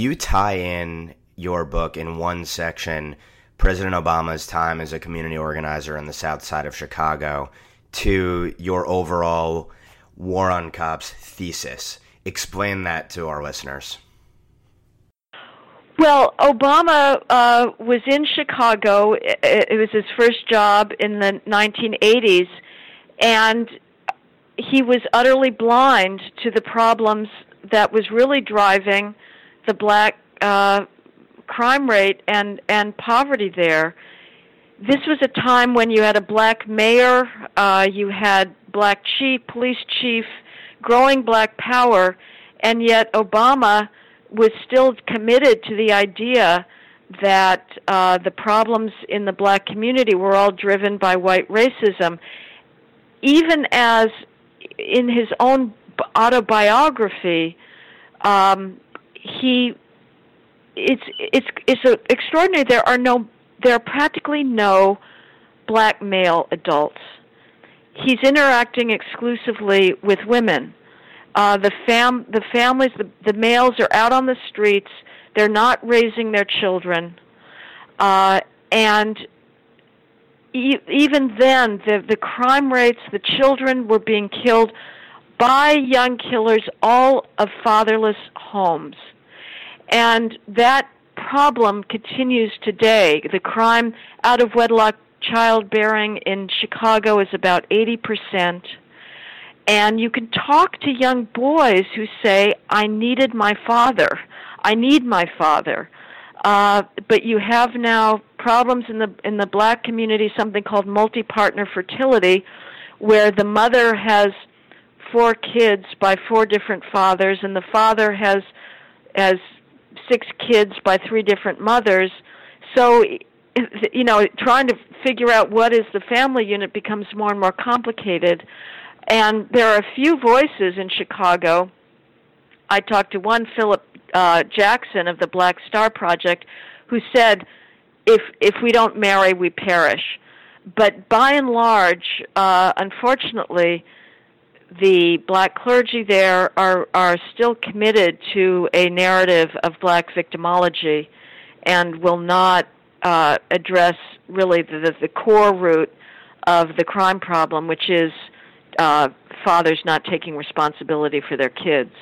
You tie in your book in one section, President Obama's time as a community organizer in the south side of Chicago, to your overall war on cops thesis. Explain that to our listeners. Well, Obama uh, was in Chicago. It, was his first job in the 1980s, and he was utterly blind to the problems that was really driving the black uh, crime rate and and poverty there. This was a time when you had a black mayor, uh, you had black chief, police chief, growing black power, and yet Obama was still committed to the idea that uh, the problems in the black community were all driven by white racism. Even as in his own autobiography, um, he it's it's it's a, extraordinary. There are no there are practically no black male adults. He's interacting exclusively with women. Uh, the fam the families the, the males are out on the streets. They're not raising their children, uh, and e- even then, the the crime rates, the children were being killed by young killers, all of fatherless homes. And that problem continues today. The crime out of wedlock childbearing in Chicago is about 80%. And you can talk to young boys who say, I needed my father. I need my father. Uh, but you have now problems in the in the black community, something called multi-partner fertility, where the mother has four kids by four different fathers, and the father has has six kids by three different mothers. So, you know, trying to figure out what is the family unit becomes more and more complicated. And there are a few voices in Chicago. I talked to one, Philip uh, Jackson of the Black Star Project, who said, "If if we don't marry, we perish." But by and large, uh, unfortunately, the black clergy there are are still committed to a narrative of black victimology and will not uh, address really the, the core root of the crime problem, which is uh, fathers not taking responsibility for their kids.